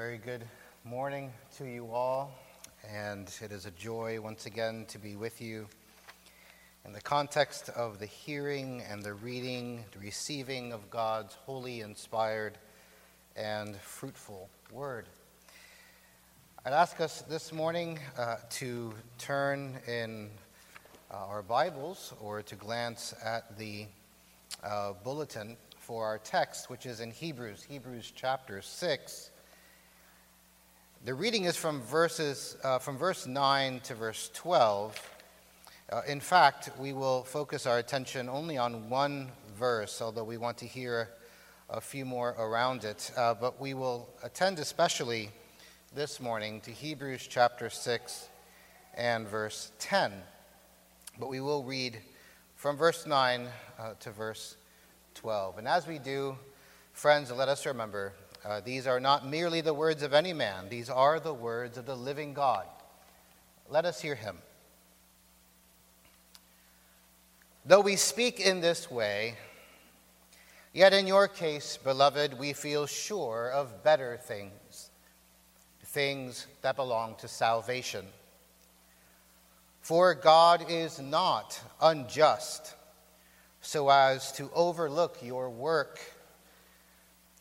very good morning to you all, and it is a joy once again to be with you in the context of the hearing and the reading, the receiving of God's holy, inspired, and fruitful word. I'd ask us this morning uh, to turn in uh, our Bibles or to glance at the uh, bulletin for our text, which is in Hebrews, Hebrews chapter 6. The reading is from verses uh, from verse 9 to verse 12. Uh, in fact, we will focus our attention only on one verse, although we want to hear a few more around it. Uh, but we will attend especially this morning to Hebrews chapter 6 and verse 10. But we will read from verse 9 uh, to verse 12. And as we do, friends, let us remember uh, these are not merely the words of any man, these are the words of the living God. Let us hear him. Though we speak in this way, yet in your case, beloved, we feel sure of better things, things that belong to salvation. For God is not unjust so as to overlook your work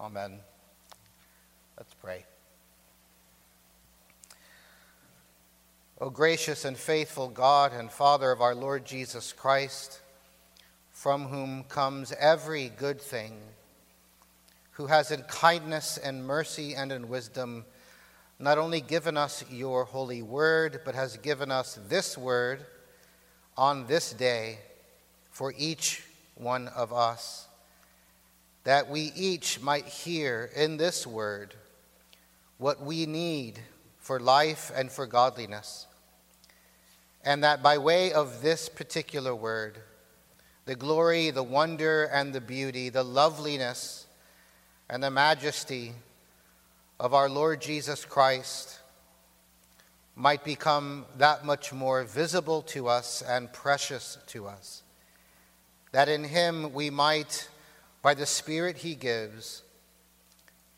Amen. Let's pray. O gracious and faithful God and Father of our Lord Jesus Christ, from whom comes every good thing, who has in kindness and mercy and in wisdom not only given us your holy word, but has given us this word on this day for each one of us that we each might hear in this word what we need for life and for godliness. And that by way of this particular word, the glory, the wonder, and the beauty, the loveliness, and the majesty of our Lord Jesus Christ might become that much more visible to us and precious to us. That in Him we might by the Spirit he gives,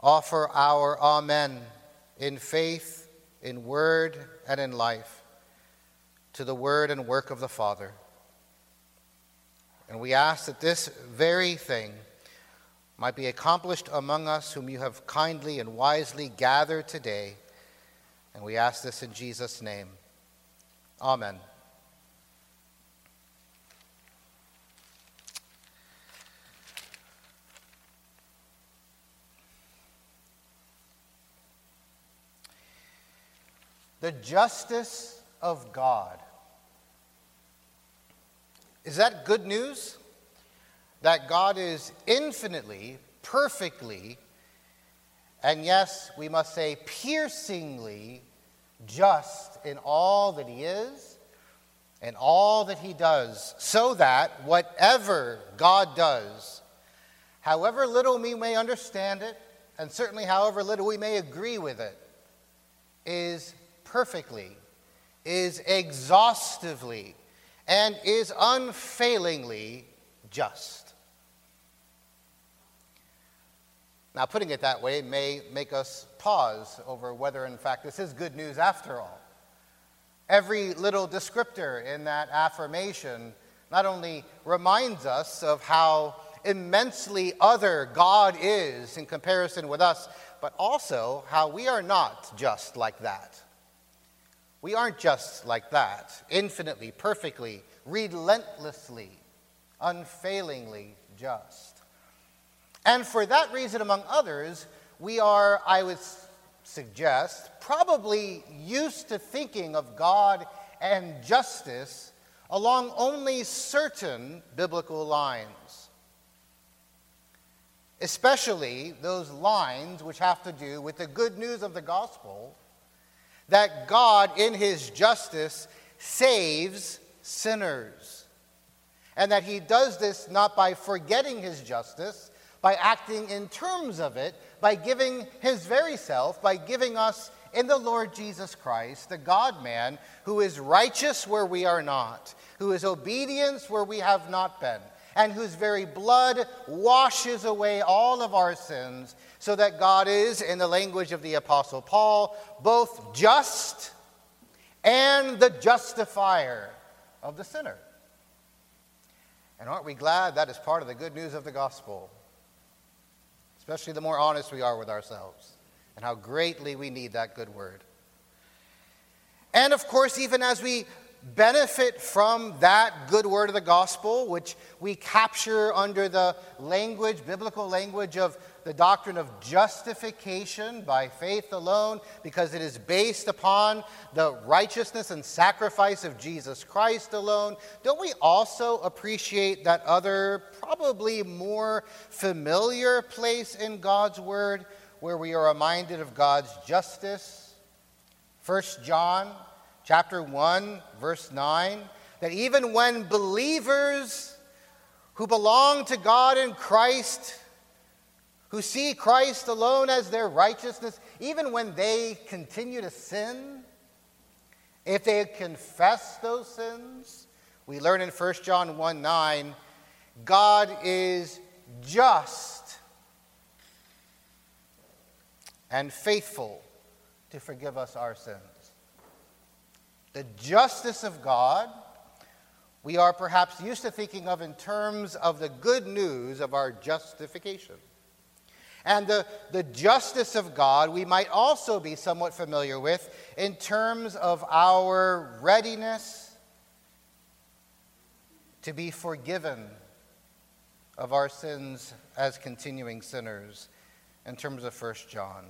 offer our Amen in faith, in word, and in life to the word and work of the Father. And we ask that this very thing might be accomplished among us whom you have kindly and wisely gathered today. And we ask this in Jesus' name. Amen. The justice of God. Is that good news? That God is infinitely, perfectly, and yes, we must say piercingly just in all that He is and all that He does, so that whatever God does, however little we may understand it, and certainly however little we may agree with it, is perfectly, is exhaustively, and is unfailingly just. Now, putting it that way may make us pause over whether, in fact, this is good news after all. Every little descriptor in that affirmation not only reminds us of how immensely other God is in comparison with us, but also how we are not just like that. We aren't just like that, infinitely, perfectly, relentlessly, unfailingly just. And for that reason, among others, we are, I would suggest, probably used to thinking of God and justice along only certain biblical lines. especially those lines which have to do with the good news of the gospel that God, in his justice, saves sinners. And that he does this not by forgetting his justice, by acting in terms of it, by giving his very self, by giving us in the Lord Jesus Christ, the God man, who is righteous where we are not, who is obedience where we have not been, and whose very blood washes away all of our sins, so that God is, in the language of the Apostle Paul, both just and the justifier of the sinner. And aren't we glad that is part of the good news of the gospel? Especially the more honest we are with ourselves and how greatly we need that good word. And of course, even as we benefit from that good word of the gospel, which we capture under the language, biblical language of the doctrine of justification by faith alone, because it is based upon the righteousness and sacrifice of Jesus Christ alone, don't we also appreciate that other, probably more familiar place in God's Word where we are reminded of God's justice? 1 John chapter 1 verse 9 that even when believers who belong to God in Christ who see Christ alone as their righteousness, even when they continue to sin, if they confess those sins, we learn in 1 John 1 9, God is just and faithful to forgive us our sins. The justice of God, we are perhaps used to thinking of in terms of the good news of our justification. And the, the justice of God we might also be somewhat familiar with in terms of our readiness to be forgiven of our sins as continuing sinners in terms of 1 John.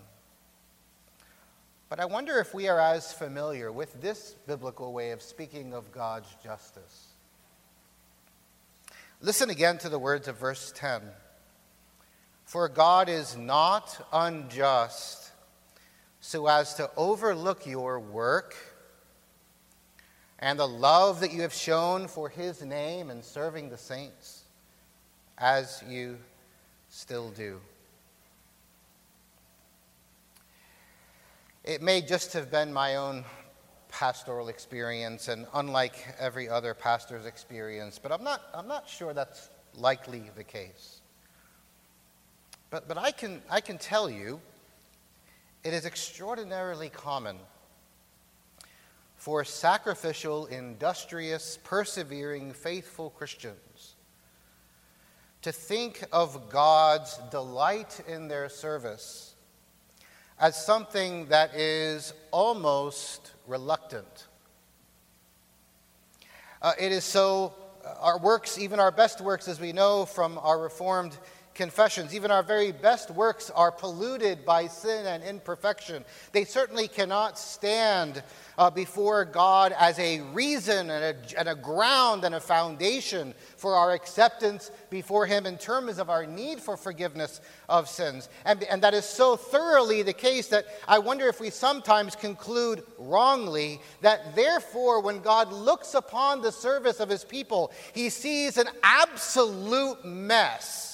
But I wonder if we are as familiar with this biblical way of speaking of God's justice. Listen again to the words of verse 10. For God is not unjust so as to overlook your work and the love that you have shown for his name and serving the saints, as you still do. It may just have been my own pastoral experience and unlike every other pastor's experience, but I'm not, I'm not sure that's likely the case. But, but I, can, I can tell you, it is extraordinarily common for sacrificial, industrious, persevering, faithful Christians to think of God's delight in their service as something that is almost reluctant. Uh, it is so, uh, our works, even our best works, as we know from our Reformed confessions. Even our very best works are polluted by sin and imperfection. They certainly cannot stand uh, before God as a reason and a, and a ground and a foundation for our acceptance before Him in terms of our need for forgiveness of sins. And, and that is so thoroughly the case that I wonder if we sometimes conclude wrongly that therefore, when God looks upon the service of His people, He sees an absolute mess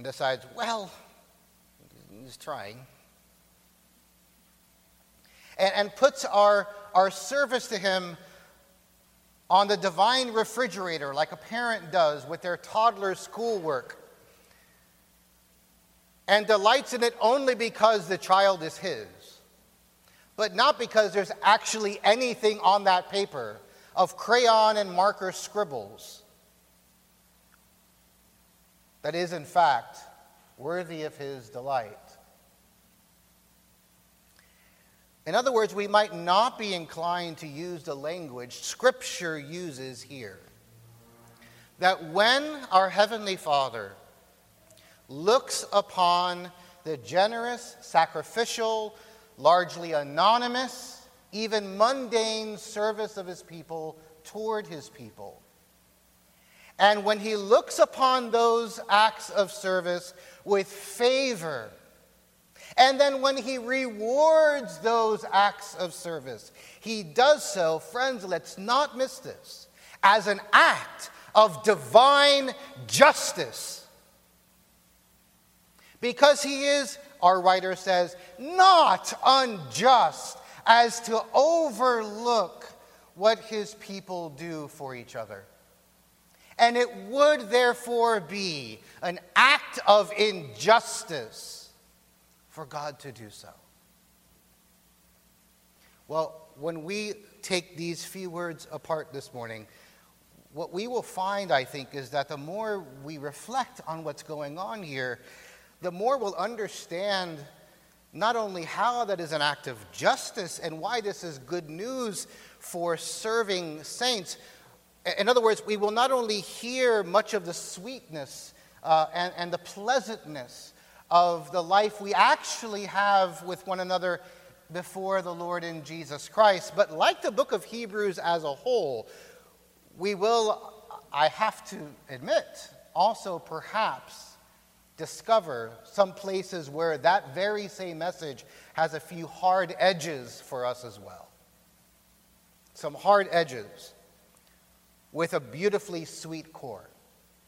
and decides, well, he's trying, and, and puts our, our service to him on the divine refrigerator like a parent does with their toddler's schoolwork and delights in it only because the child is his, but not because there's actually anything on that paper of crayon and marker scribbles that is, in fact, worthy of his delight. In other words, we might not be inclined to use the language Scripture uses here. That when our Heavenly Father looks upon the generous, sacrificial, largely anonymous, even mundane service of His people toward His people, And when he looks upon those acts of service with favor, and then when he rewards those acts of service, he does so, friends, let's not miss this, as an act of divine justice. Because he is, our writer says, not unjust as to overlook what his people do for each other. And it would therefore be an act of injustice for God to do so. Well, when we take these few words apart this morning, what we will find, I think, is that the more we reflect on what's going on here, the more we'll understand not only how that is an act of justice and why this is good news for serving saints. In other words, we will not only hear much of the sweetness uh, and, and the pleasantness of the life we actually have with one another before the Lord in Jesus Christ, but like the book of Hebrews as a whole, we will, I have to admit, also perhaps discover some places where that very same message has a few hard edges for us as well. Some hard edges with a beautifully sweet core,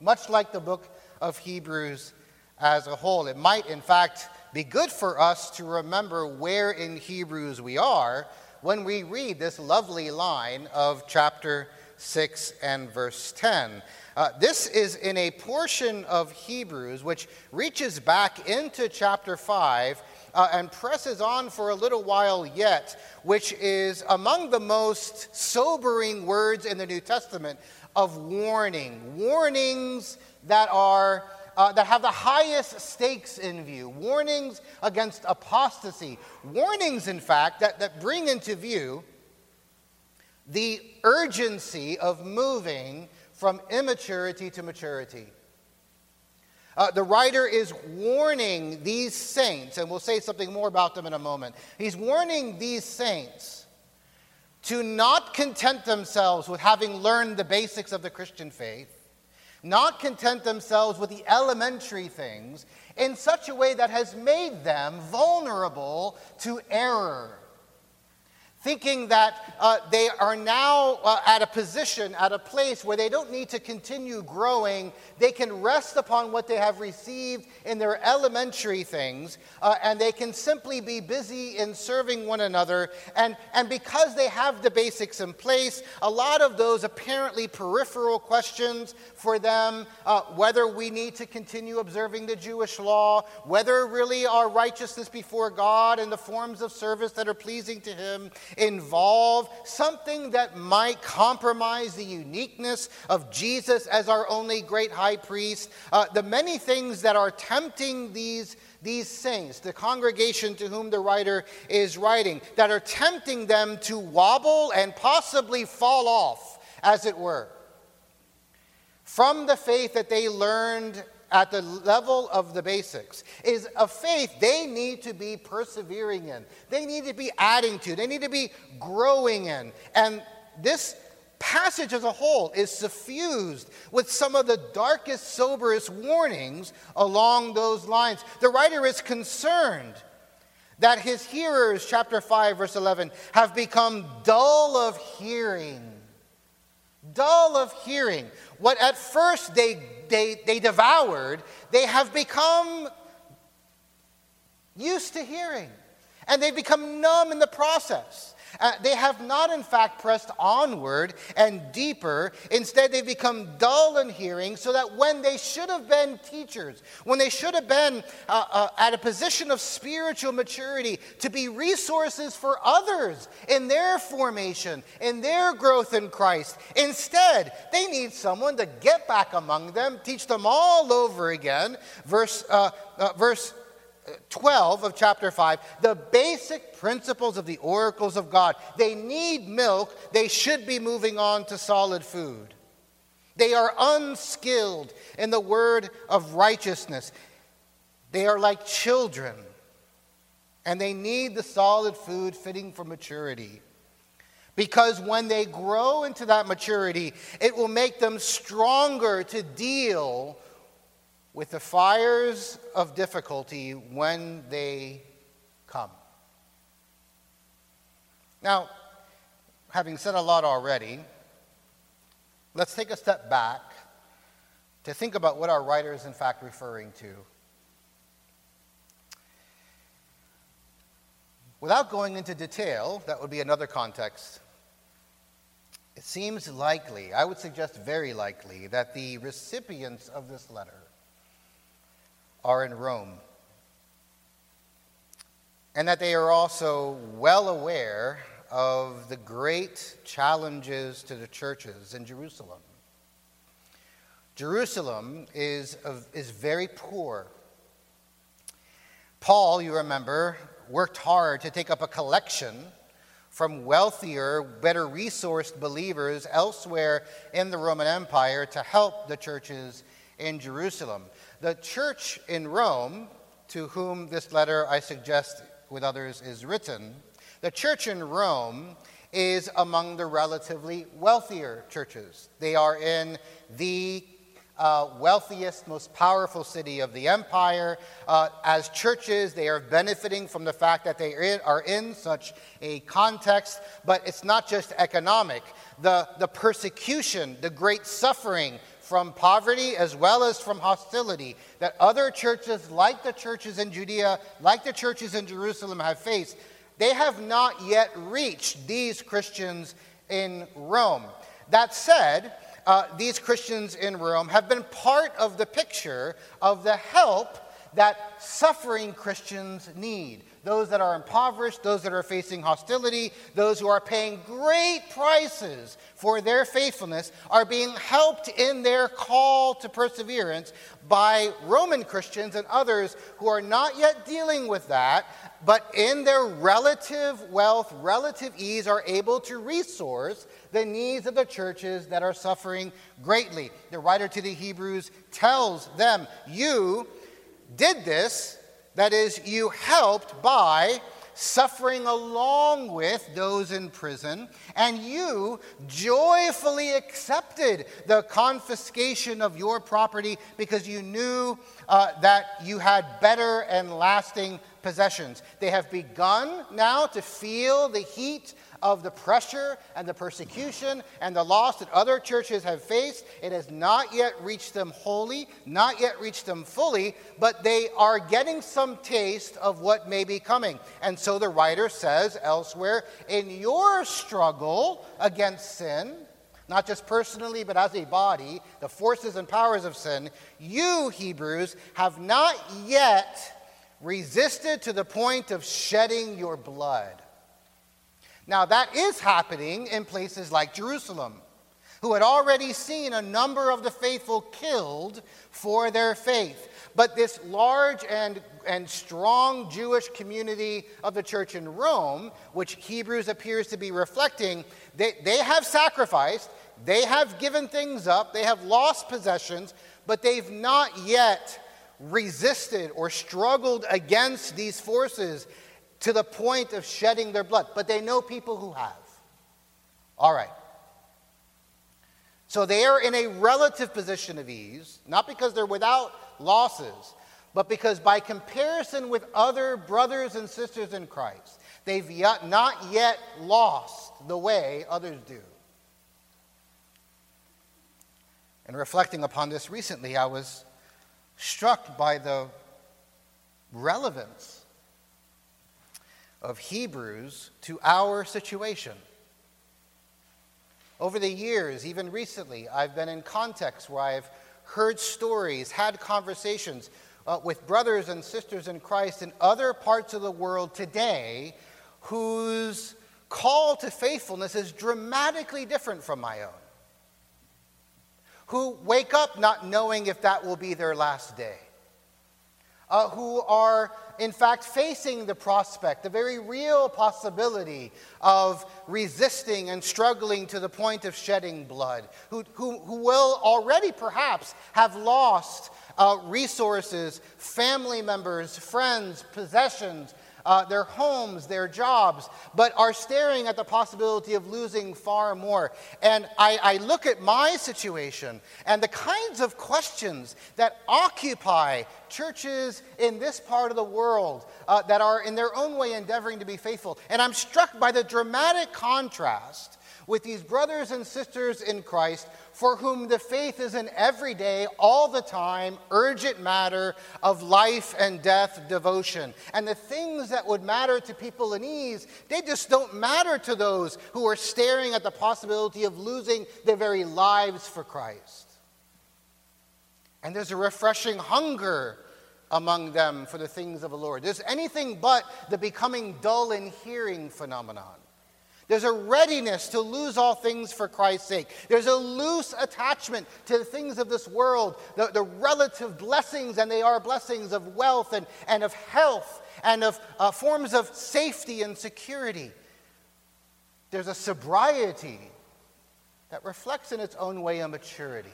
much like the book of Hebrews as a whole. It might, in fact, be good for us to remember where in Hebrews we are when we read this lovely line of chapter 6 and verse 10. Uh, this is in a portion of Hebrews which reaches back into chapter 5 uh, and presses on for a little while yet, which is among the most sobering words in the New Testament of warning. Warnings that are. Uh, that have the highest stakes in view, warnings against apostasy, warnings, in fact, that, that bring into view the urgency of moving from immaturity to maturity. Uh, the writer is warning these saints, and we'll say something more about them in a moment. He's warning these saints to not content themselves with having learned the basics of the Christian faith, not content themselves with the elementary things in such a way that has made them vulnerable to error thinking that uh, they are now uh, at a position, at a place where they don't need to continue growing. They can rest upon what they have received in their elementary things, uh, and they can simply be busy in serving one another. And, and because they have the basics in place, a lot of those apparently peripheral questions for them, uh, whether we need to continue observing the Jewish law, whether really our righteousness before God and the forms of service that are pleasing to Him, involve something that might compromise the uniqueness of Jesus as our only great high priest. Uh, the many things that are tempting these, these saints, the congregation to whom the writer is writing, that are tempting them to wobble and possibly fall off, as it were, from the faith that they learned at the level of the basics is a faith they need to be persevering in. They need to be adding to. They need to be growing in. And this passage as a whole is suffused with some of the darkest, soberest warnings along those lines. The writer is concerned that his hearers, chapter 5, verse 11, have become dull of hearing. Dull of hearing. What at first they they, they devoured, they have become used to hearing. And they become numb in the process. Uh, they have not, in fact, pressed onward and deeper. Instead, they've become dull in hearing, so that when they should have been teachers, when they should have been uh, uh, at a position of spiritual maturity to be resources for others in their formation, in their growth in Christ, instead, they need someone to get back among them, teach them all over again. Verse, uh, uh, verse 12 of chapter 5, the basic principles of the oracles of God. They need milk, they should be moving on to solid food. They are unskilled in the word of righteousness. They are like children, and they need the solid food fitting for maturity. Because when they grow into that maturity, it will make them stronger to deal with the fires of difficulty when they come. Now, having said a lot already, let's take a step back to think about what our writer is in fact referring to. Without going into detail, that would be another context. It seems likely, I would suggest very likely, that the recipients of this letter are in Rome. And that they are also well aware of the great challenges to the churches in Jerusalem. Jerusalem is, is very poor. Paul, you remember, worked hard to take up a collection from wealthier, better resourced believers elsewhere in the Roman Empire to help the churches in Jerusalem. The church in Rome, to whom this letter I suggest with others is written, the church in Rome is among the relatively wealthier churches. They are in the uh, wealthiest, most powerful city of the empire. Uh, as churches, they are benefiting from the fact that they are in such a context, but it's not just economic. The, the persecution, the great suffering from poverty as well as from hostility that other churches, like the churches in Judea, like the churches in Jerusalem, have faced, they have not yet reached these Christians in Rome. That said, uh, these Christians in Rome have been part of the picture of the help that suffering Christians need. Those that are impoverished, those that are facing hostility, those who are paying great prices for their faithfulness are being helped in their call to perseverance by Roman Christians and others who are not yet dealing with that, but in their relative wealth, relative ease, are able to resource the needs of the churches that are suffering greatly. The writer to the Hebrews tells them, You did this, that is, you helped by suffering along with those in prison, and you joyfully accepted the confiscation of your property because you knew uh, that you had better and lasting possessions. They have begun now to feel the heat of the pressure and the persecution and the loss that other churches have faced. It has not yet reached them wholly, not yet reached them fully, but they are getting some taste of what may be coming. And so the writer says elsewhere in your struggle against sin, not just personally, but as a body, the forces and powers of sin, you, Hebrews, have not yet resisted to the point of shedding your blood. Now, that is happening in places like Jerusalem, who had already seen a number of the faithful killed for their faith. But this large and, and strong Jewish community of the church in Rome, which Hebrews appears to be reflecting, they, they have sacrificed, they have given things up, they have lost possessions, but they've not yet resisted or struggled against these forces to the point of shedding their blood, but they know people who have. All right. So they are in a relative position of ease, not because they're without losses, but because by comparison with other brothers and sisters in Christ, they've yet, not yet lost the way others do. And reflecting upon this recently, I was struck by the relevance of Hebrews to our situation. Over the years, even recently, I've been in contexts where I've heard stories, had conversations uh, with brothers and sisters in Christ in other parts of the world today whose call to faithfulness is dramatically different from my own. Who wake up not knowing if that will be their last day. Uh, who are in fact, facing the prospect, the very real possibility of resisting and struggling to the point of shedding blood, who, who, who will already perhaps have lost uh, resources, family members, friends, possessions, uh, their homes, their jobs, but are staring at the possibility of losing far more. And I, I look at my situation and the kinds of questions that occupy churches in this part of the world uh, that are in their own way endeavoring to be faithful. And I'm struck by the dramatic contrast with these brothers and sisters in Christ for whom the faith is an everyday, all the time, urgent matter of life and death devotion. And the things that would matter to people in ease, they just don't matter to those who are staring at the possibility of losing their very lives for Christ. And there's a refreshing hunger among them for the things of the Lord. There's anything but the becoming dull in hearing phenomenon. There's a readiness to lose all things for Christ's sake. There's a loose attachment to the things of this world, the, the relative blessings, and they are blessings of wealth and, and of health and of uh, forms of safety and security. There's a sobriety that reflects in its own way a maturity.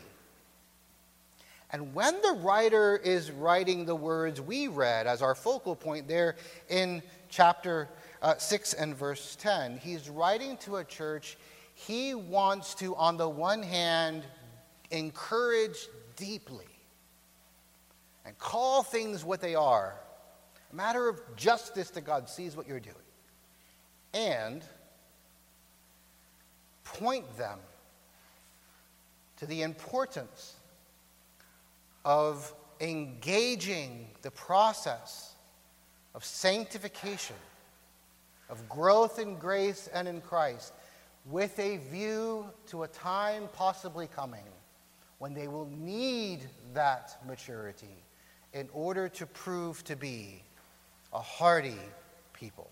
And when the writer is writing the words we read as our focal point there in chapter uh, 6 and verse 10. He's writing to a church. He wants to, on the one hand, encourage deeply and call things what they are. A matter of justice that God sees what you're doing, and point them to the importance of engaging the process of sanctification of growth in grace and in Christ, with a view to a time possibly coming when they will need that maturity in order to prove to be a hardy people.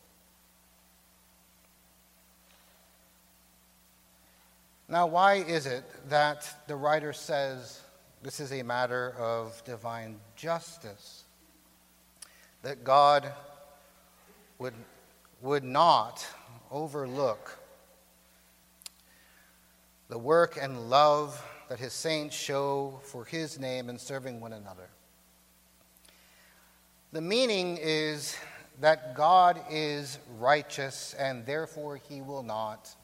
Now, why is it that the writer says this is a matter of divine justice? That God would would not overlook the work and love that his saints show for his name in serving one another. The meaning is that God is righteous and therefore he will not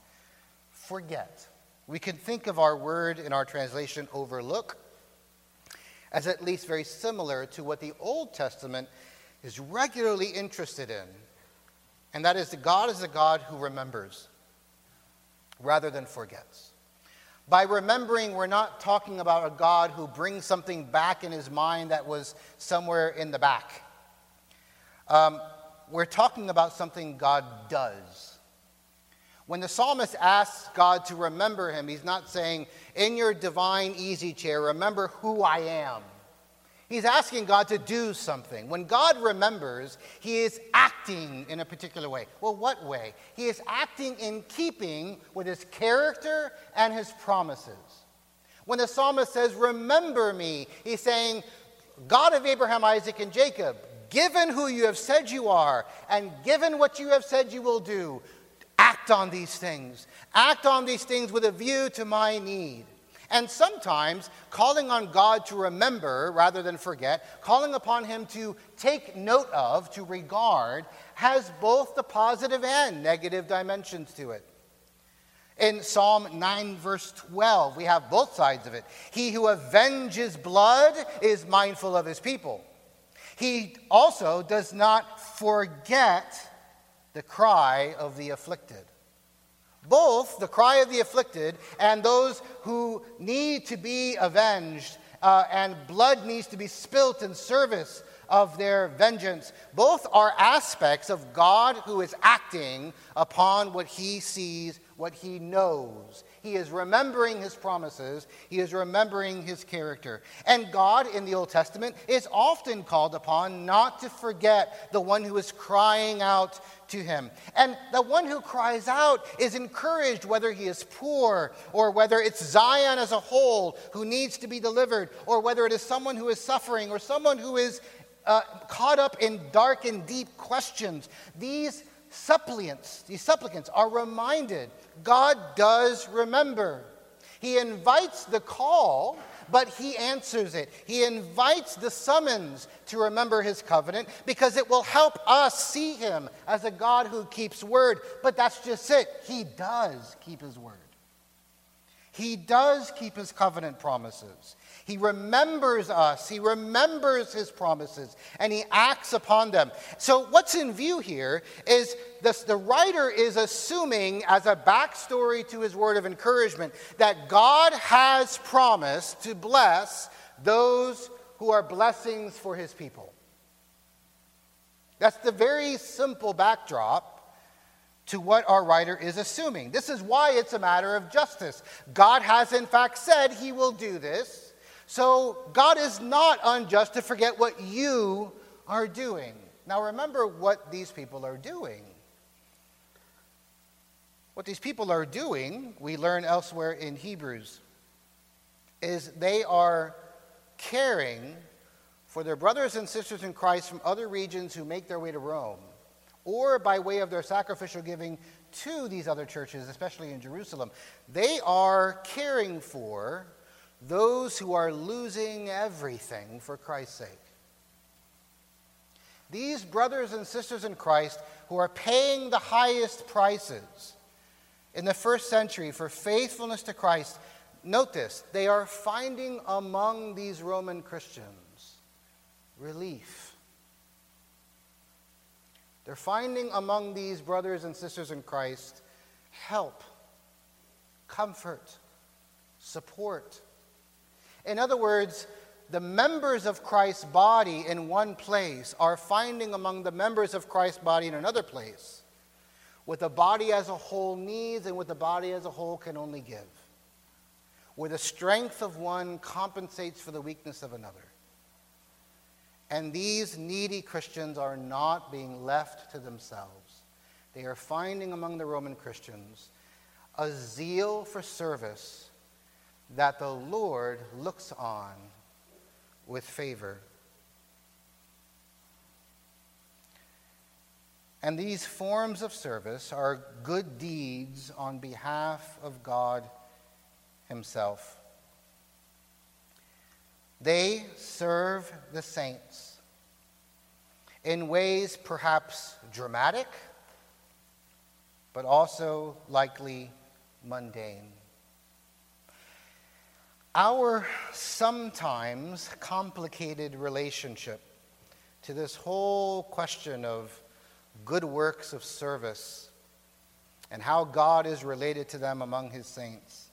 forget. We can think of our word in our translation overlook as at least very similar to what the Old Testament is regularly interested in and that is that God is a God who remembers rather than forgets. By remembering, we're not talking about a God who brings something back in his mind that was somewhere in the back. Um, we're talking about something God does. When the psalmist asks God to remember him, he's not saying, In your divine easy chair, remember who I am. He's asking God to do something. When God remembers, he is acting in a particular way. Well, what way? He is acting in keeping with his character and his promises. When the psalmist says, Remember me, he's saying, God of Abraham, Isaac, and Jacob, given who you have said you are, and given what you have said you will do, act on these things. Act on these things with a view to my need. And sometimes calling on God to remember rather than forget, calling upon Him to take note of, to regard, has both the positive and negative dimensions to it. In Psalm 9, verse 12, we have both sides of it. He who avenges blood is mindful of his people. He also does not forget the cry of the afflicted. Both the cry of the afflicted and those who need to be avenged uh, and blood needs to be spilt in service of their vengeance. Both are aspects of God who is acting upon what he sees, what he knows. He is remembering his promises, he is remembering his character. And God in the Old Testament is often called upon not to forget the one who is crying out to him. And the one who cries out is encouraged, whether he is poor or whether it's Zion as a whole who needs to be delivered, or whether it is someone who is suffering or someone who is uh, caught up in dark and deep questions. These suppliants, these supplicants are reminded God does remember. He invites the call but he answers it. He invites the summons to remember his covenant because it will help us see him as a God who keeps word. But that's just it. He does keep his word. He does keep his covenant promises. He remembers us, he remembers his promises, and he acts upon them. So, what's in view here is this, the writer is assuming, as a backstory to his word of encouragement, that God has promised to bless those who are blessings for his people. That's the very simple backdrop to what our writer is assuming. This is why it's a matter of justice. God has, in fact, said he will do this. So God is not unjust to forget what you are doing. Now remember what these people are doing. What these people are doing, we learn elsewhere in Hebrews, is they are caring for their brothers and sisters in Christ from other regions who make their way to Rome, or by way of their sacrificial giving to these other churches, especially in Jerusalem. They are caring for those who are losing everything for Christ's sake. These brothers and sisters in Christ who are paying the highest prices in the first century for faithfulness to Christ, note this, they are finding among these Roman Christians relief. They're finding among these brothers and sisters in Christ help, comfort, support in other words, the members of Christ's body in one place are finding among the members of Christ's body in another place what the body as a whole needs and what the body as a whole can only give. Where the strength of one compensates for the weakness of another. And these needy Christians are not being left to themselves. They are finding among the Roman Christians a zeal for service that the Lord looks on with favor. And these forms of service are good deeds on behalf of God Himself. They serve the saints in ways perhaps dramatic, but also likely mundane. Our sometimes complicated relationship to this whole question of good works of service and how God is related to them among his saints.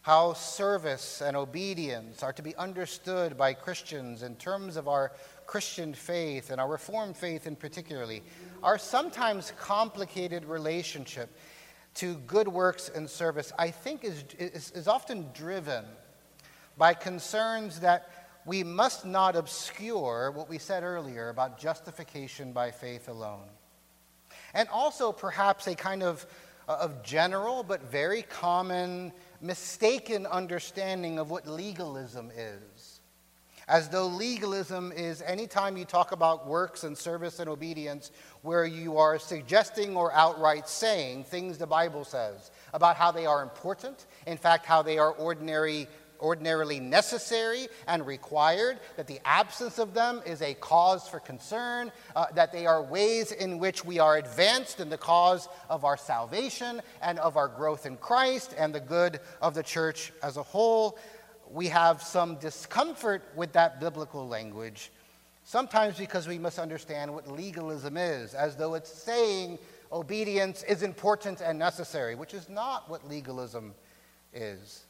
How service and obedience are to be understood by Christians in terms of our Christian faith and our Reformed faith in particularly. Our sometimes complicated relationship to good works and service, I think is, is, is often driven by concerns that we must not obscure what we said earlier about justification by faith alone. And also, perhaps, a kind of, uh, of general but very common mistaken understanding of what legalism is as though legalism is anytime you talk about works and service and obedience where you are suggesting or outright saying things the Bible says about how they are important, in fact, how they are ordinary, ordinarily necessary and required, that the absence of them is a cause for concern, uh, that they are ways in which we are advanced in the cause of our salvation and of our growth in Christ and the good of the church as a whole we have some discomfort with that biblical language, sometimes because we misunderstand what legalism is, as though it's saying obedience is important and necessary, which is not what legalism is.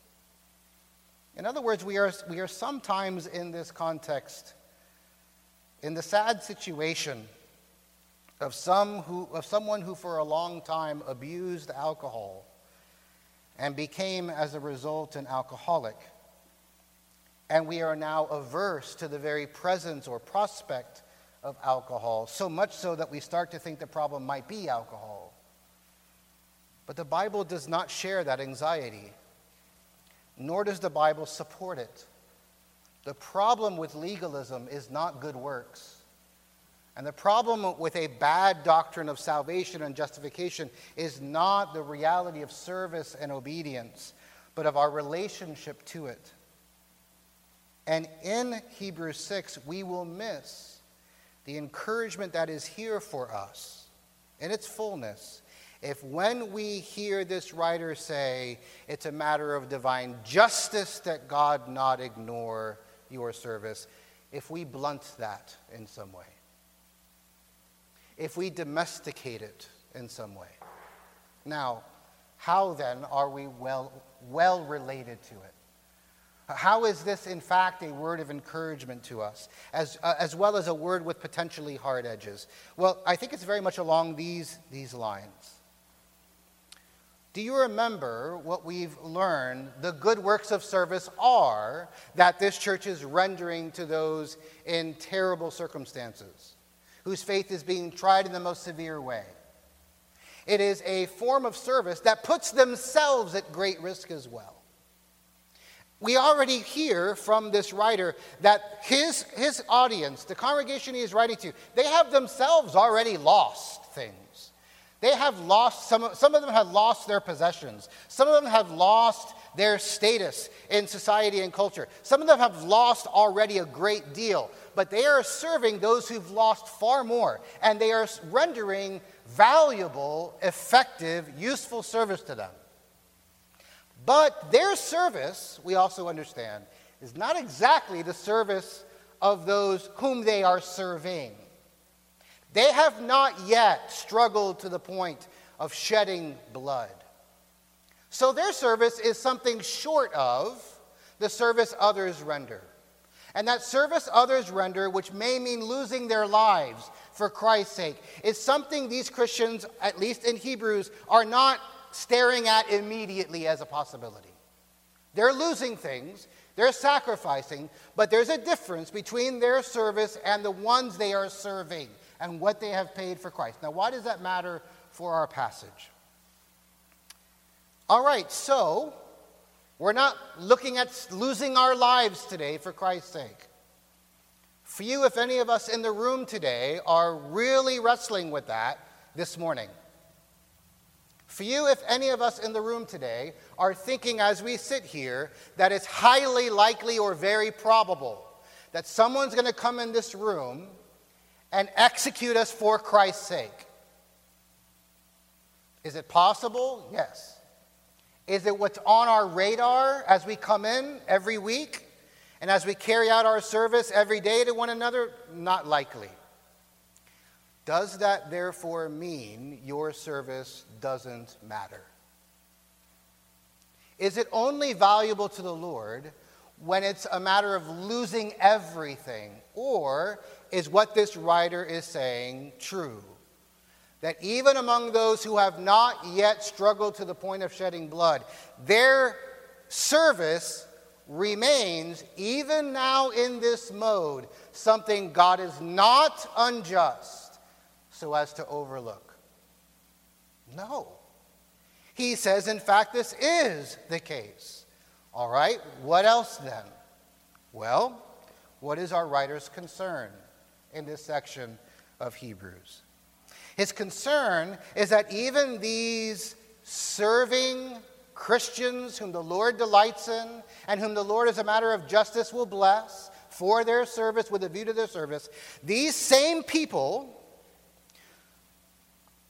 In other words, we are, we are sometimes in this context in the sad situation of, some who, of someone who for a long time abused alcohol and became, as a result, an alcoholic and we are now averse to the very presence or prospect of alcohol, so much so that we start to think the problem might be alcohol. But the Bible does not share that anxiety, nor does the Bible support it. The problem with legalism is not good works. And the problem with a bad doctrine of salvation and justification is not the reality of service and obedience, but of our relationship to it. And in Hebrews 6, we will miss the encouragement that is here for us in its fullness if when we hear this writer say it's a matter of divine justice that God not ignore your service, if we blunt that in some way, if we domesticate it in some way. Now, how then are we well, well related to it? How is this, in fact, a word of encouragement to us, as, uh, as well as a word with potentially hard edges? Well, I think it's very much along these, these lines. Do you remember what we've learned the good works of service are that this church is rendering to those in terrible circumstances, whose faith is being tried in the most severe way? It is a form of service that puts themselves at great risk as well. We already hear from this writer that his, his audience, the congregation he is writing to, they have themselves already lost things. They have lost, some, some of them have lost their possessions. Some of them have lost their status in society and culture. Some of them have lost already a great deal, but they are serving those who've lost far more, and they are rendering valuable, effective, useful service to them. But their service, we also understand, is not exactly the service of those whom they are serving. They have not yet struggled to the point of shedding blood. So their service is something short of the service others render. And that service others render, which may mean losing their lives for Christ's sake, is something these Christians, at least in Hebrews, are not staring at immediately as a possibility. They're losing things, they're sacrificing, but there's a difference between their service and the ones they are serving and what they have paid for Christ. Now, why does that matter for our passage? All right, so we're not looking at losing our lives today for Christ's sake. Few, if any of us in the room today, are really wrestling with that this morning. Few, if any of us in the room today, are thinking as we sit here that it's highly likely or very probable that someone's going to come in this room and execute us for Christ's sake. Is it possible? Yes. Is it what's on our radar as we come in every week and as we carry out our service every day to one another? Not likely. Does that therefore mean your service doesn't matter? Is it only valuable to the Lord when it's a matter of losing everything? Or is what this writer is saying true? That even among those who have not yet struggled to the point of shedding blood, their service remains, even now in this mode, something God is not unjust so as to overlook. No. He says, in fact, this is the case. All right, what else then? Well, what is our writer's concern in this section of Hebrews? His concern is that even these serving Christians whom the Lord delights in and whom the Lord, as a matter of justice, will bless for their service, with a view to their service, these same people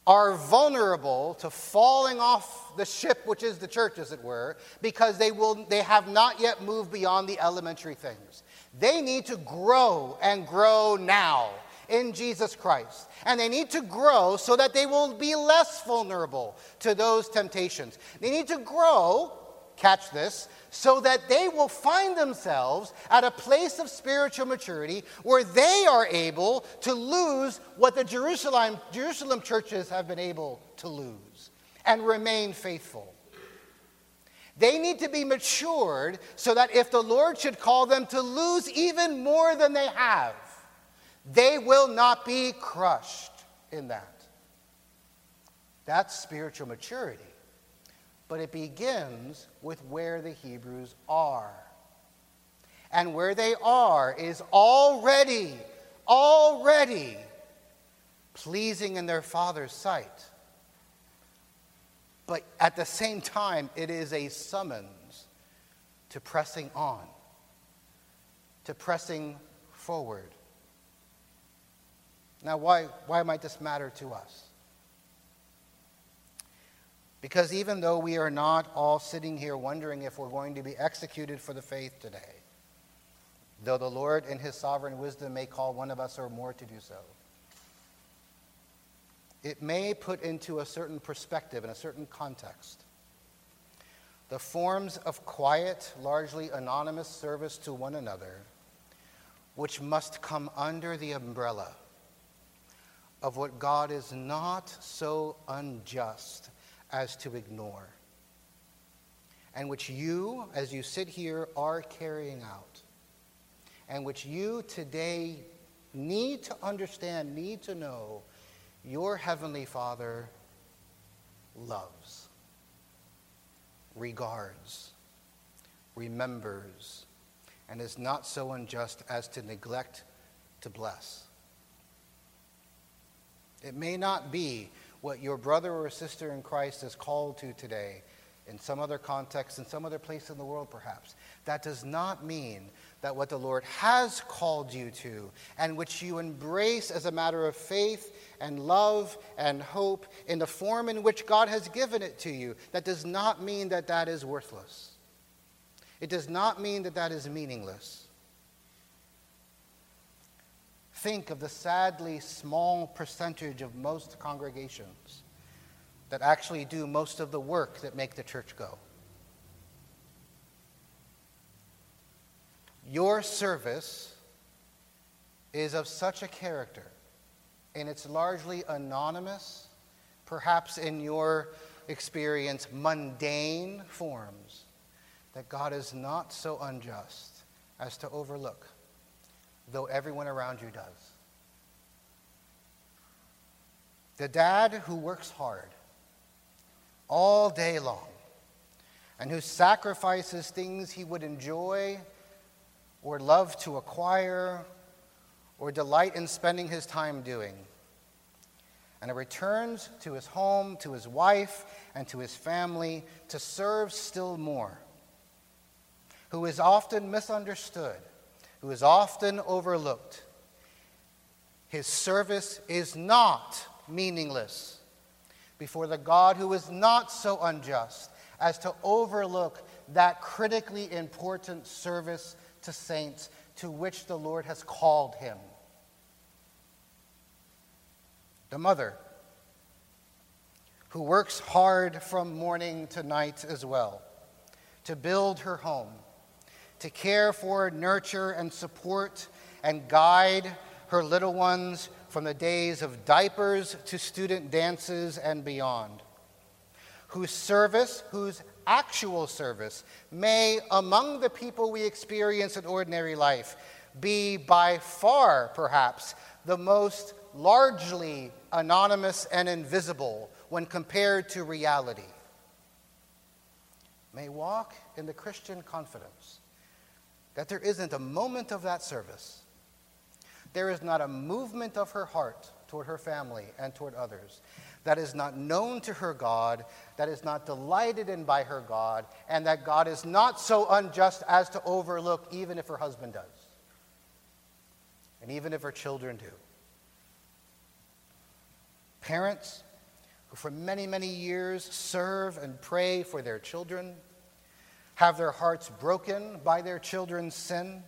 are vulnerable to falling off the ship, which is the church, as it were, because they, will, they have not yet moved beyond the elementary things. They need to grow and grow now in Jesus Christ. And they need to grow so that they will be less vulnerable to those temptations. They need to grow, catch this, so that they will find themselves at a place of spiritual maturity where they are able to lose what the Jerusalem, Jerusalem churches have been able to lose and remain faithful. They need to be matured so that if the Lord should call them to lose even more than they have, they will not be crushed in that. That's spiritual maturity. But it begins with where the Hebrews are. And where they are is already, already pleasing in their Father's sight. But at the same time, it is a summons to pressing on, to pressing forward. Now, why, why might this matter to us? Because even though we are not all sitting here wondering if we're going to be executed for the faith today, though the Lord in his sovereign wisdom may call one of us or more to do so, it may put into a certain perspective and a certain context the forms of quiet, largely anonymous service to one another, which must come under the umbrella of what God is not so unjust as to ignore, and which you, as you sit here, are carrying out, and which you today need to understand, need to know, your Heavenly Father loves, regards, remembers, and is not so unjust as to neglect to bless. It may not be what your brother or sister in Christ is called to today in some other context, in some other place in the world, perhaps. That does not mean that what the Lord has called you to, and which you embrace as a matter of faith and love and hope in the form in which God has given it to you, that does not mean that that is worthless. It does not mean that that is meaningless think of the sadly small percentage of most congregations that actually do most of the work that make the church go. Your service is of such a character, and it's largely anonymous, perhaps in your experience, mundane forms, that God is not so unjust as to overlook though everyone around you does. The dad who works hard all day long and who sacrifices things he would enjoy or love to acquire or delight in spending his time doing. And returns to his home, to his wife, and to his family to serve still more. Who is often misunderstood who is often overlooked. His service is not meaningless before the God who is not so unjust as to overlook that critically important service to saints to which the Lord has called him. The mother, who works hard from morning to night as well to build her home to care for, nurture, and support and guide her little ones from the days of diapers to student dances and beyond. Whose service, whose actual service, may, among the people we experience in ordinary life, be by far, perhaps, the most largely anonymous and invisible when compared to reality. May walk in the Christian confidence that there isn't a moment of that service. There is not a movement of her heart toward her family and toward others that is not known to her God, that is not delighted in by her God, and that God is not so unjust as to overlook, even if her husband does, and even if her children do. Parents who, for many, many years, serve and pray for their children have their hearts broken by their children's sin,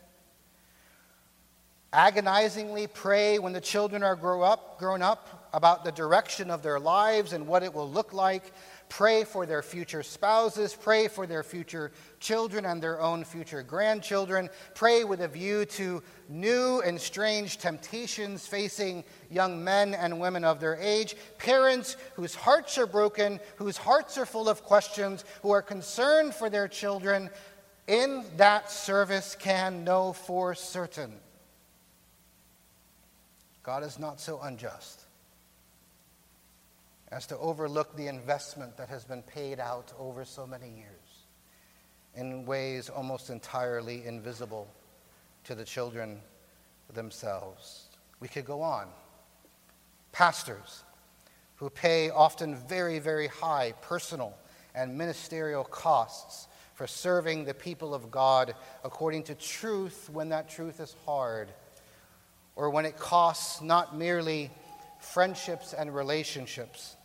agonizingly pray when the children are grow up, grown up about the direction of their lives and what it will look like, Pray for their future spouses. Pray for their future children and their own future grandchildren. Pray with a view to new and strange temptations facing young men and women of their age. Parents whose hearts are broken, whose hearts are full of questions, who are concerned for their children, in that service can know for certain God is not so unjust as to overlook the investment that has been paid out over so many years in ways almost entirely invisible to the children themselves. We could go on. Pastors who pay often very, very high personal and ministerial costs for serving the people of God according to truth when that truth is hard, or when it costs not merely friendships and relationships,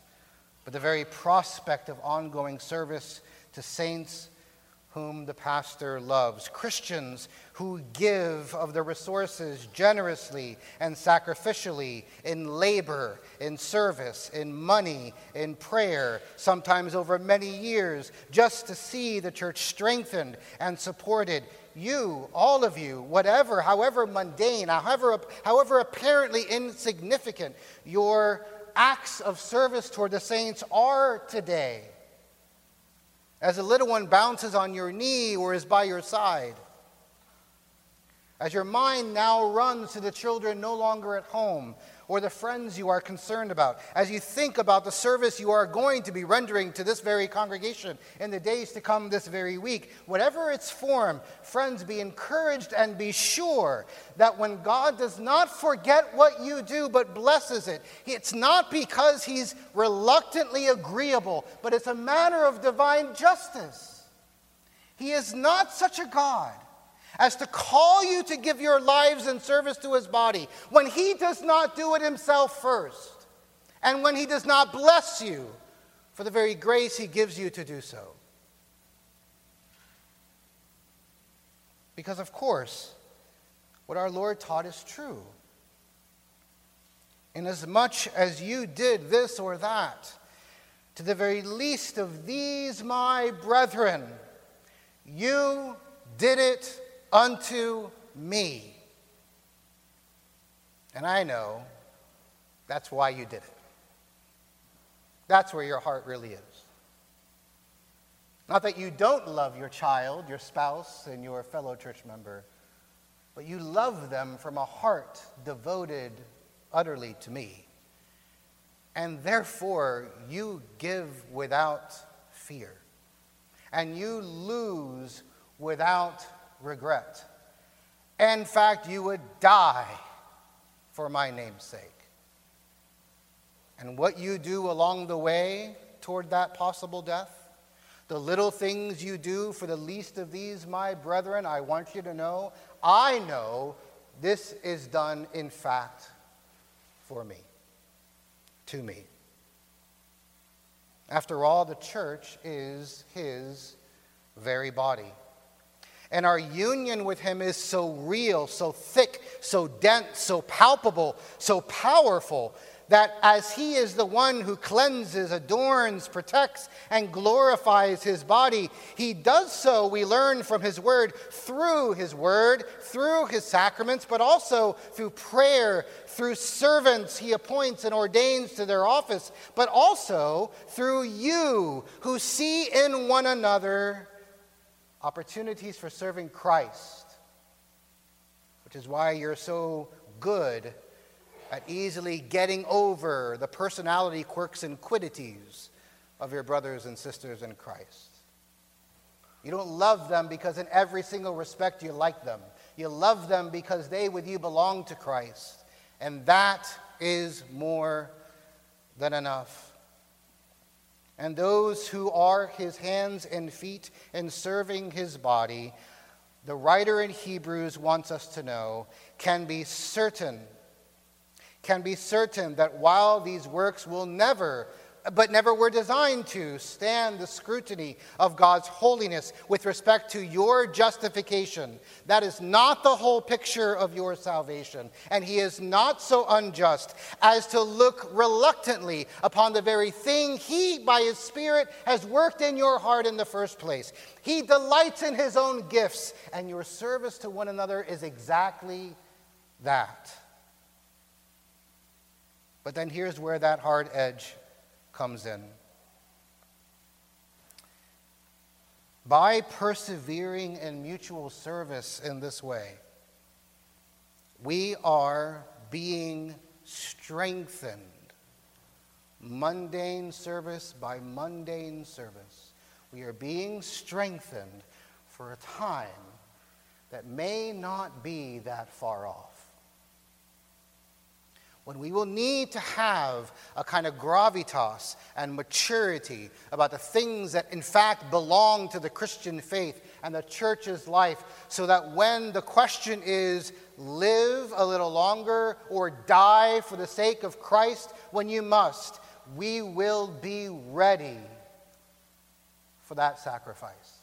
but the very prospect of ongoing service to saints whom the pastor loves. Christians who give of their resources generously and sacrificially in labor, in service, in money, in prayer, sometimes over many years, just to see the church strengthened and supported. You, all of you, whatever, however mundane, however, however apparently insignificant your acts of service toward the saints are today as a little one bounces on your knee or is by your side. As your mind now runs to the children no longer at home or the friends you are concerned about, as you think about the service you are going to be rendering to this very congregation in the days to come this very week, whatever its form, friends, be encouraged and be sure that when God does not forget what you do but blesses it, it's not because he's reluctantly agreeable, but it's a matter of divine justice. He is not such a God as to call you to give your lives in service to his body when he does not do it himself first, and when he does not bless you for the very grace he gives you to do so. Because, of course, what our Lord taught is true. Inasmuch as you did this or that, to the very least of these my brethren, you did it unto me. And I know that's why you did it. That's where your heart really is. Not that you don't love your child, your spouse, and your fellow church member, but you love them from a heart devoted utterly to me. And therefore, you give without fear. And you lose without regret. In fact, you would die for my name's sake. And what you do along the way toward that possible death, the little things you do for the least of these, my brethren, I want you to know, I know this is done in fact for me, to me. After all, the church is his very body. And our union with Him is so real, so thick, so dense, so palpable, so powerful that as He is the one who cleanses, adorns, protects, and glorifies His body, He does so, we learn from His Word, through His Word, through His sacraments, but also through prayer, through servants He appoints and ordains to their office, but also through you who see in one another opportunities for serving Christ, which is why you're so good at easily getting over the personality quirks and quiddities of your brothers and sisters in Christ. You don't love them because, in every single respect, you like them. You love them because they, with you, belong to Christ. And that is more than enough and those who are his hands and feet in serving his body, the writer in Hebrews wants us to know, can be certain, can be certain that while these works will never but never were designed to stand the scrutiny of God's holiness with respect to your justification. That is not the whole picture of your salvation. And He is not so unjust as to look reluctantly upon the very thing He, by His Spirit, has worked in your heart in the first place. He delights in His own gifts, and your service to one another is exactly that. But then here's where that hard edge comes in. By persevering in mutual service in this way, we are being strengthened. Mundane service by mundane service. We are being strengthened for a time that may not be that far off. When we will need to have a kind of gravitas and maturity about the things that in fact belong to the Christian faith and the church's life, so that when the question is live a little longer or die for the sake of Christ when you must, we will be ready for that sacrifice.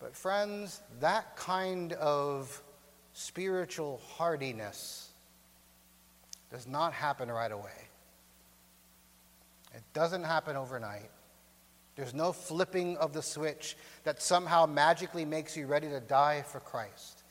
But, friends, that kind of spiritual hardiness does not happen right away. It doesn't happen overnight. There's no flipping of the switch that somehow magically makes you ready to die for Christ.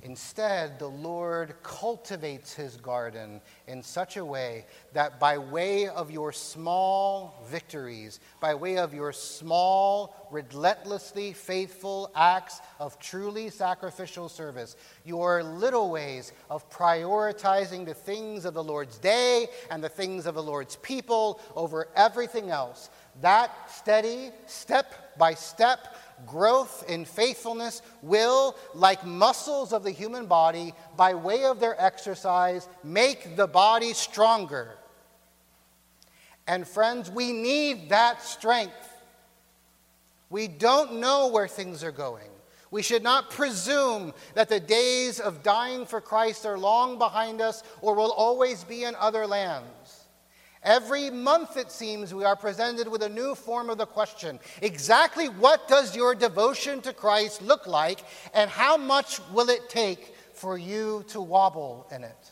Instead, the Lord cultivates his garden in such a way that by way of your small victories, by way of your small, relentlessly faithful acts of truly sacrificial service, your little ways of prioritizing the things of the Lord's day and the things of the Lord's people over everything else, that steady, step by step, growth in faithfulness will, like muscles of the human body, by way of their exercise, make the body stronger. And friends, we need that strength. We don't know where things are going. We should not presume that the days of dying for Christ are long behind us or will always be in other lands. Every month, it seems, we are presented with a new form of the question exactly what does your devotion to Christ look like, and how much will it take for you to wobble in it?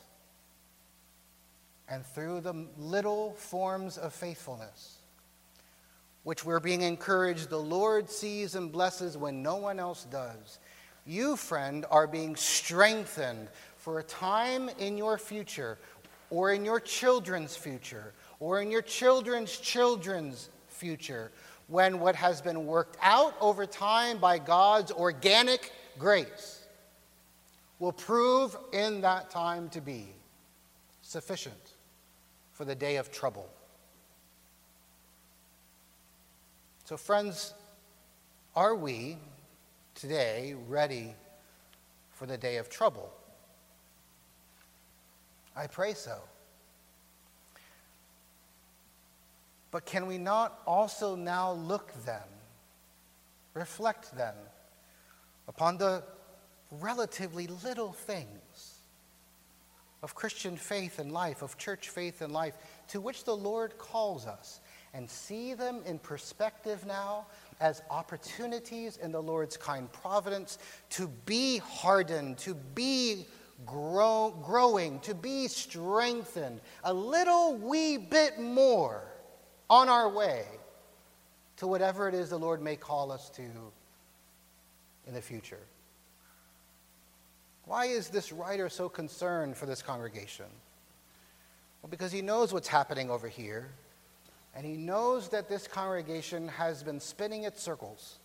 And through the little forms of faithfulness, which we're being encouraged, the Lord sees and blesses when no one else does. You, friend, are being strengthened for a time in your future or in your children's future or in your children's children's future when what has been worked out over time by God's organic grace will prove in that time to be sufficient for the day of trouble. So, friends, are we today ready for the day of trouble? I pray so. But can we not also now look then, reflect then, upon the relatively little things of Christian faith and life, of church faith and life, to which the Lord calls us, and see them in perspective now as opportunities in the Lord's kind providence to be hardened, to be grow, growing, to be strengthened a little wee bit more on our way to whatever it is the Lord may call us to in the future. Why is this writer so concerned for this congregation? Well, because he knows what's happening over here, and he knows that this congregation has been spinning its circles.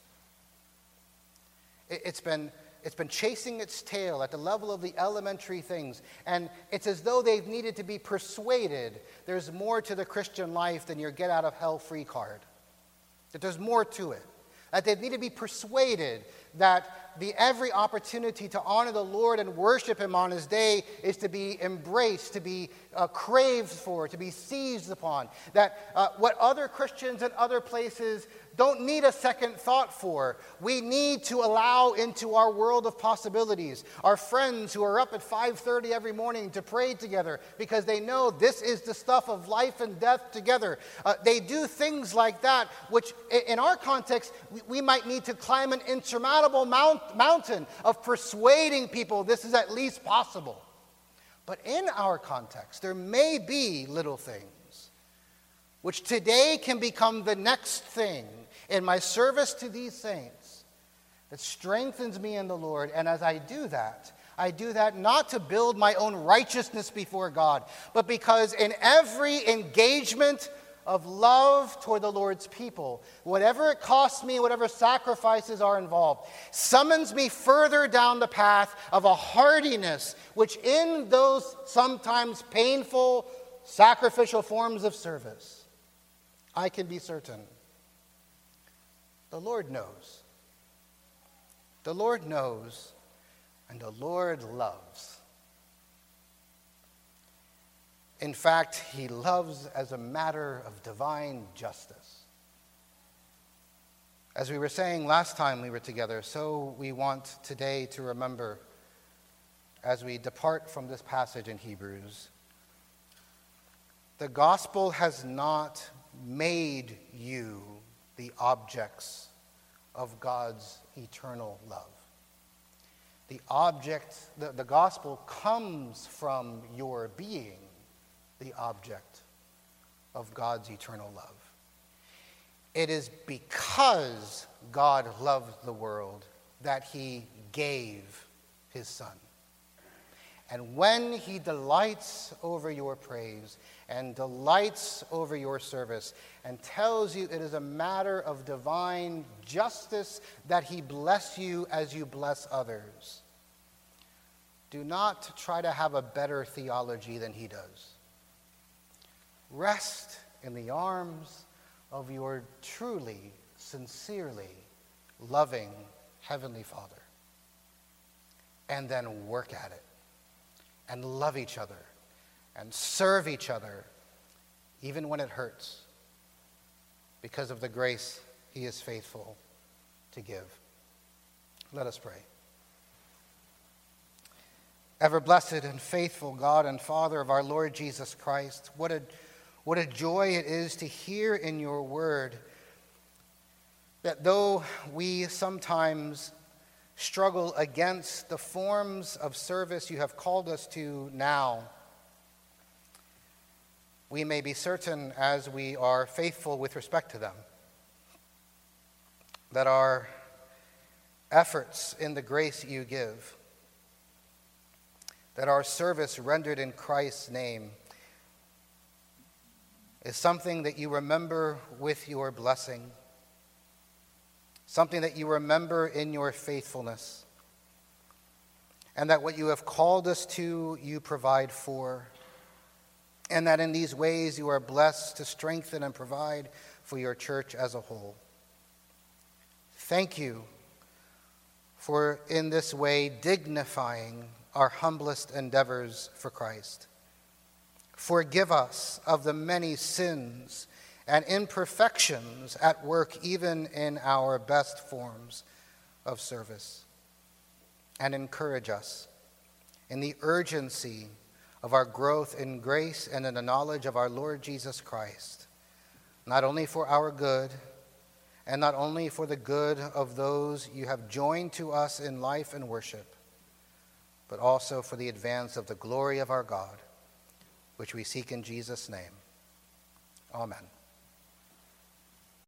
It's been it's been chasing its tail at the level of the elementary things. And it's as though they've needed to be persuaded there's more to the Christian life than your get out of hell free card. That there's more to it. That they need to be persuaded that the every opportunity to honor the Lord and worship Him on His day is to be embraced, to be uh, craved for, to be seized upon. That uh, what other Christians in other places don't need a second thought for. We need to allow into our world of possibilities our friends who are up at 5:30 every morning to pray together because they know this is the stuff of life and death together. Uh, they do things like that, which in our context we, we might need to climb an insurmountable mount, mountain of persuading people this is at least possible. But in our context, there may be little things which today can become the next thing in my service to these saints that strengthens me in the Lord. And as I do that, I do that not to build my own righteousness before God, but because in every engagement of love toward the Lord's people, whatever it costs me, whatever sacrifices are involved, summons me further down the path of a hardiness which, in those sometimes painful sacrificial forms of service, I can be certain the Lord knows. The Lord knows, and the Lord loves. In fact, he loves as a matter of divine justice. As we were saying last time we were together, so we want today to remember as we depart from this passage in Hebrews. The gospel has not made you the objects of God's eternal love. The object, the, the gospel comes from your being the object of God's eternal love. It is because God loved the world that he gave his son. And when he delights over your praise and delights over your service and tells you it is a matter of divine justice that he bless you as you bless others, do not try to have a better theology than he does. Rest in the arms of your truly, sincerely loving Heavenly Father. And then work at it and love each other and serve each other, even when it hurts, because of the grace He is faithful to give. Let us pray. Ever blessed and faithful God and Father of our Lord Jesus Christ, what a, what a joy it is to hear in your word that though we sometimes struggle against the forms of service you have called us to now, we may be certain as we are faithful with respect to them that our efforts in the grace you give, that our service rendered in Christ's name, is something that you remember with your blessing something that you remember in your faithfulness, and that what you have called us to, you provide for, and that in these ways you are blessed to strengthen and provide for your church as a whole. Thank you for, in this way, dignifying our humblest endeavors for Christ. Forgive us of the many sins and imperfections at work even in our best forms of service. And encourage us in the urgency of our growth in grace and in the knowledge of our Lord Jesus Christ, not only for our good, and not only for the good of those you have joined to us in life and worship, but also for the advance of the glory of our God, which we seek in Jesus' name. Amen.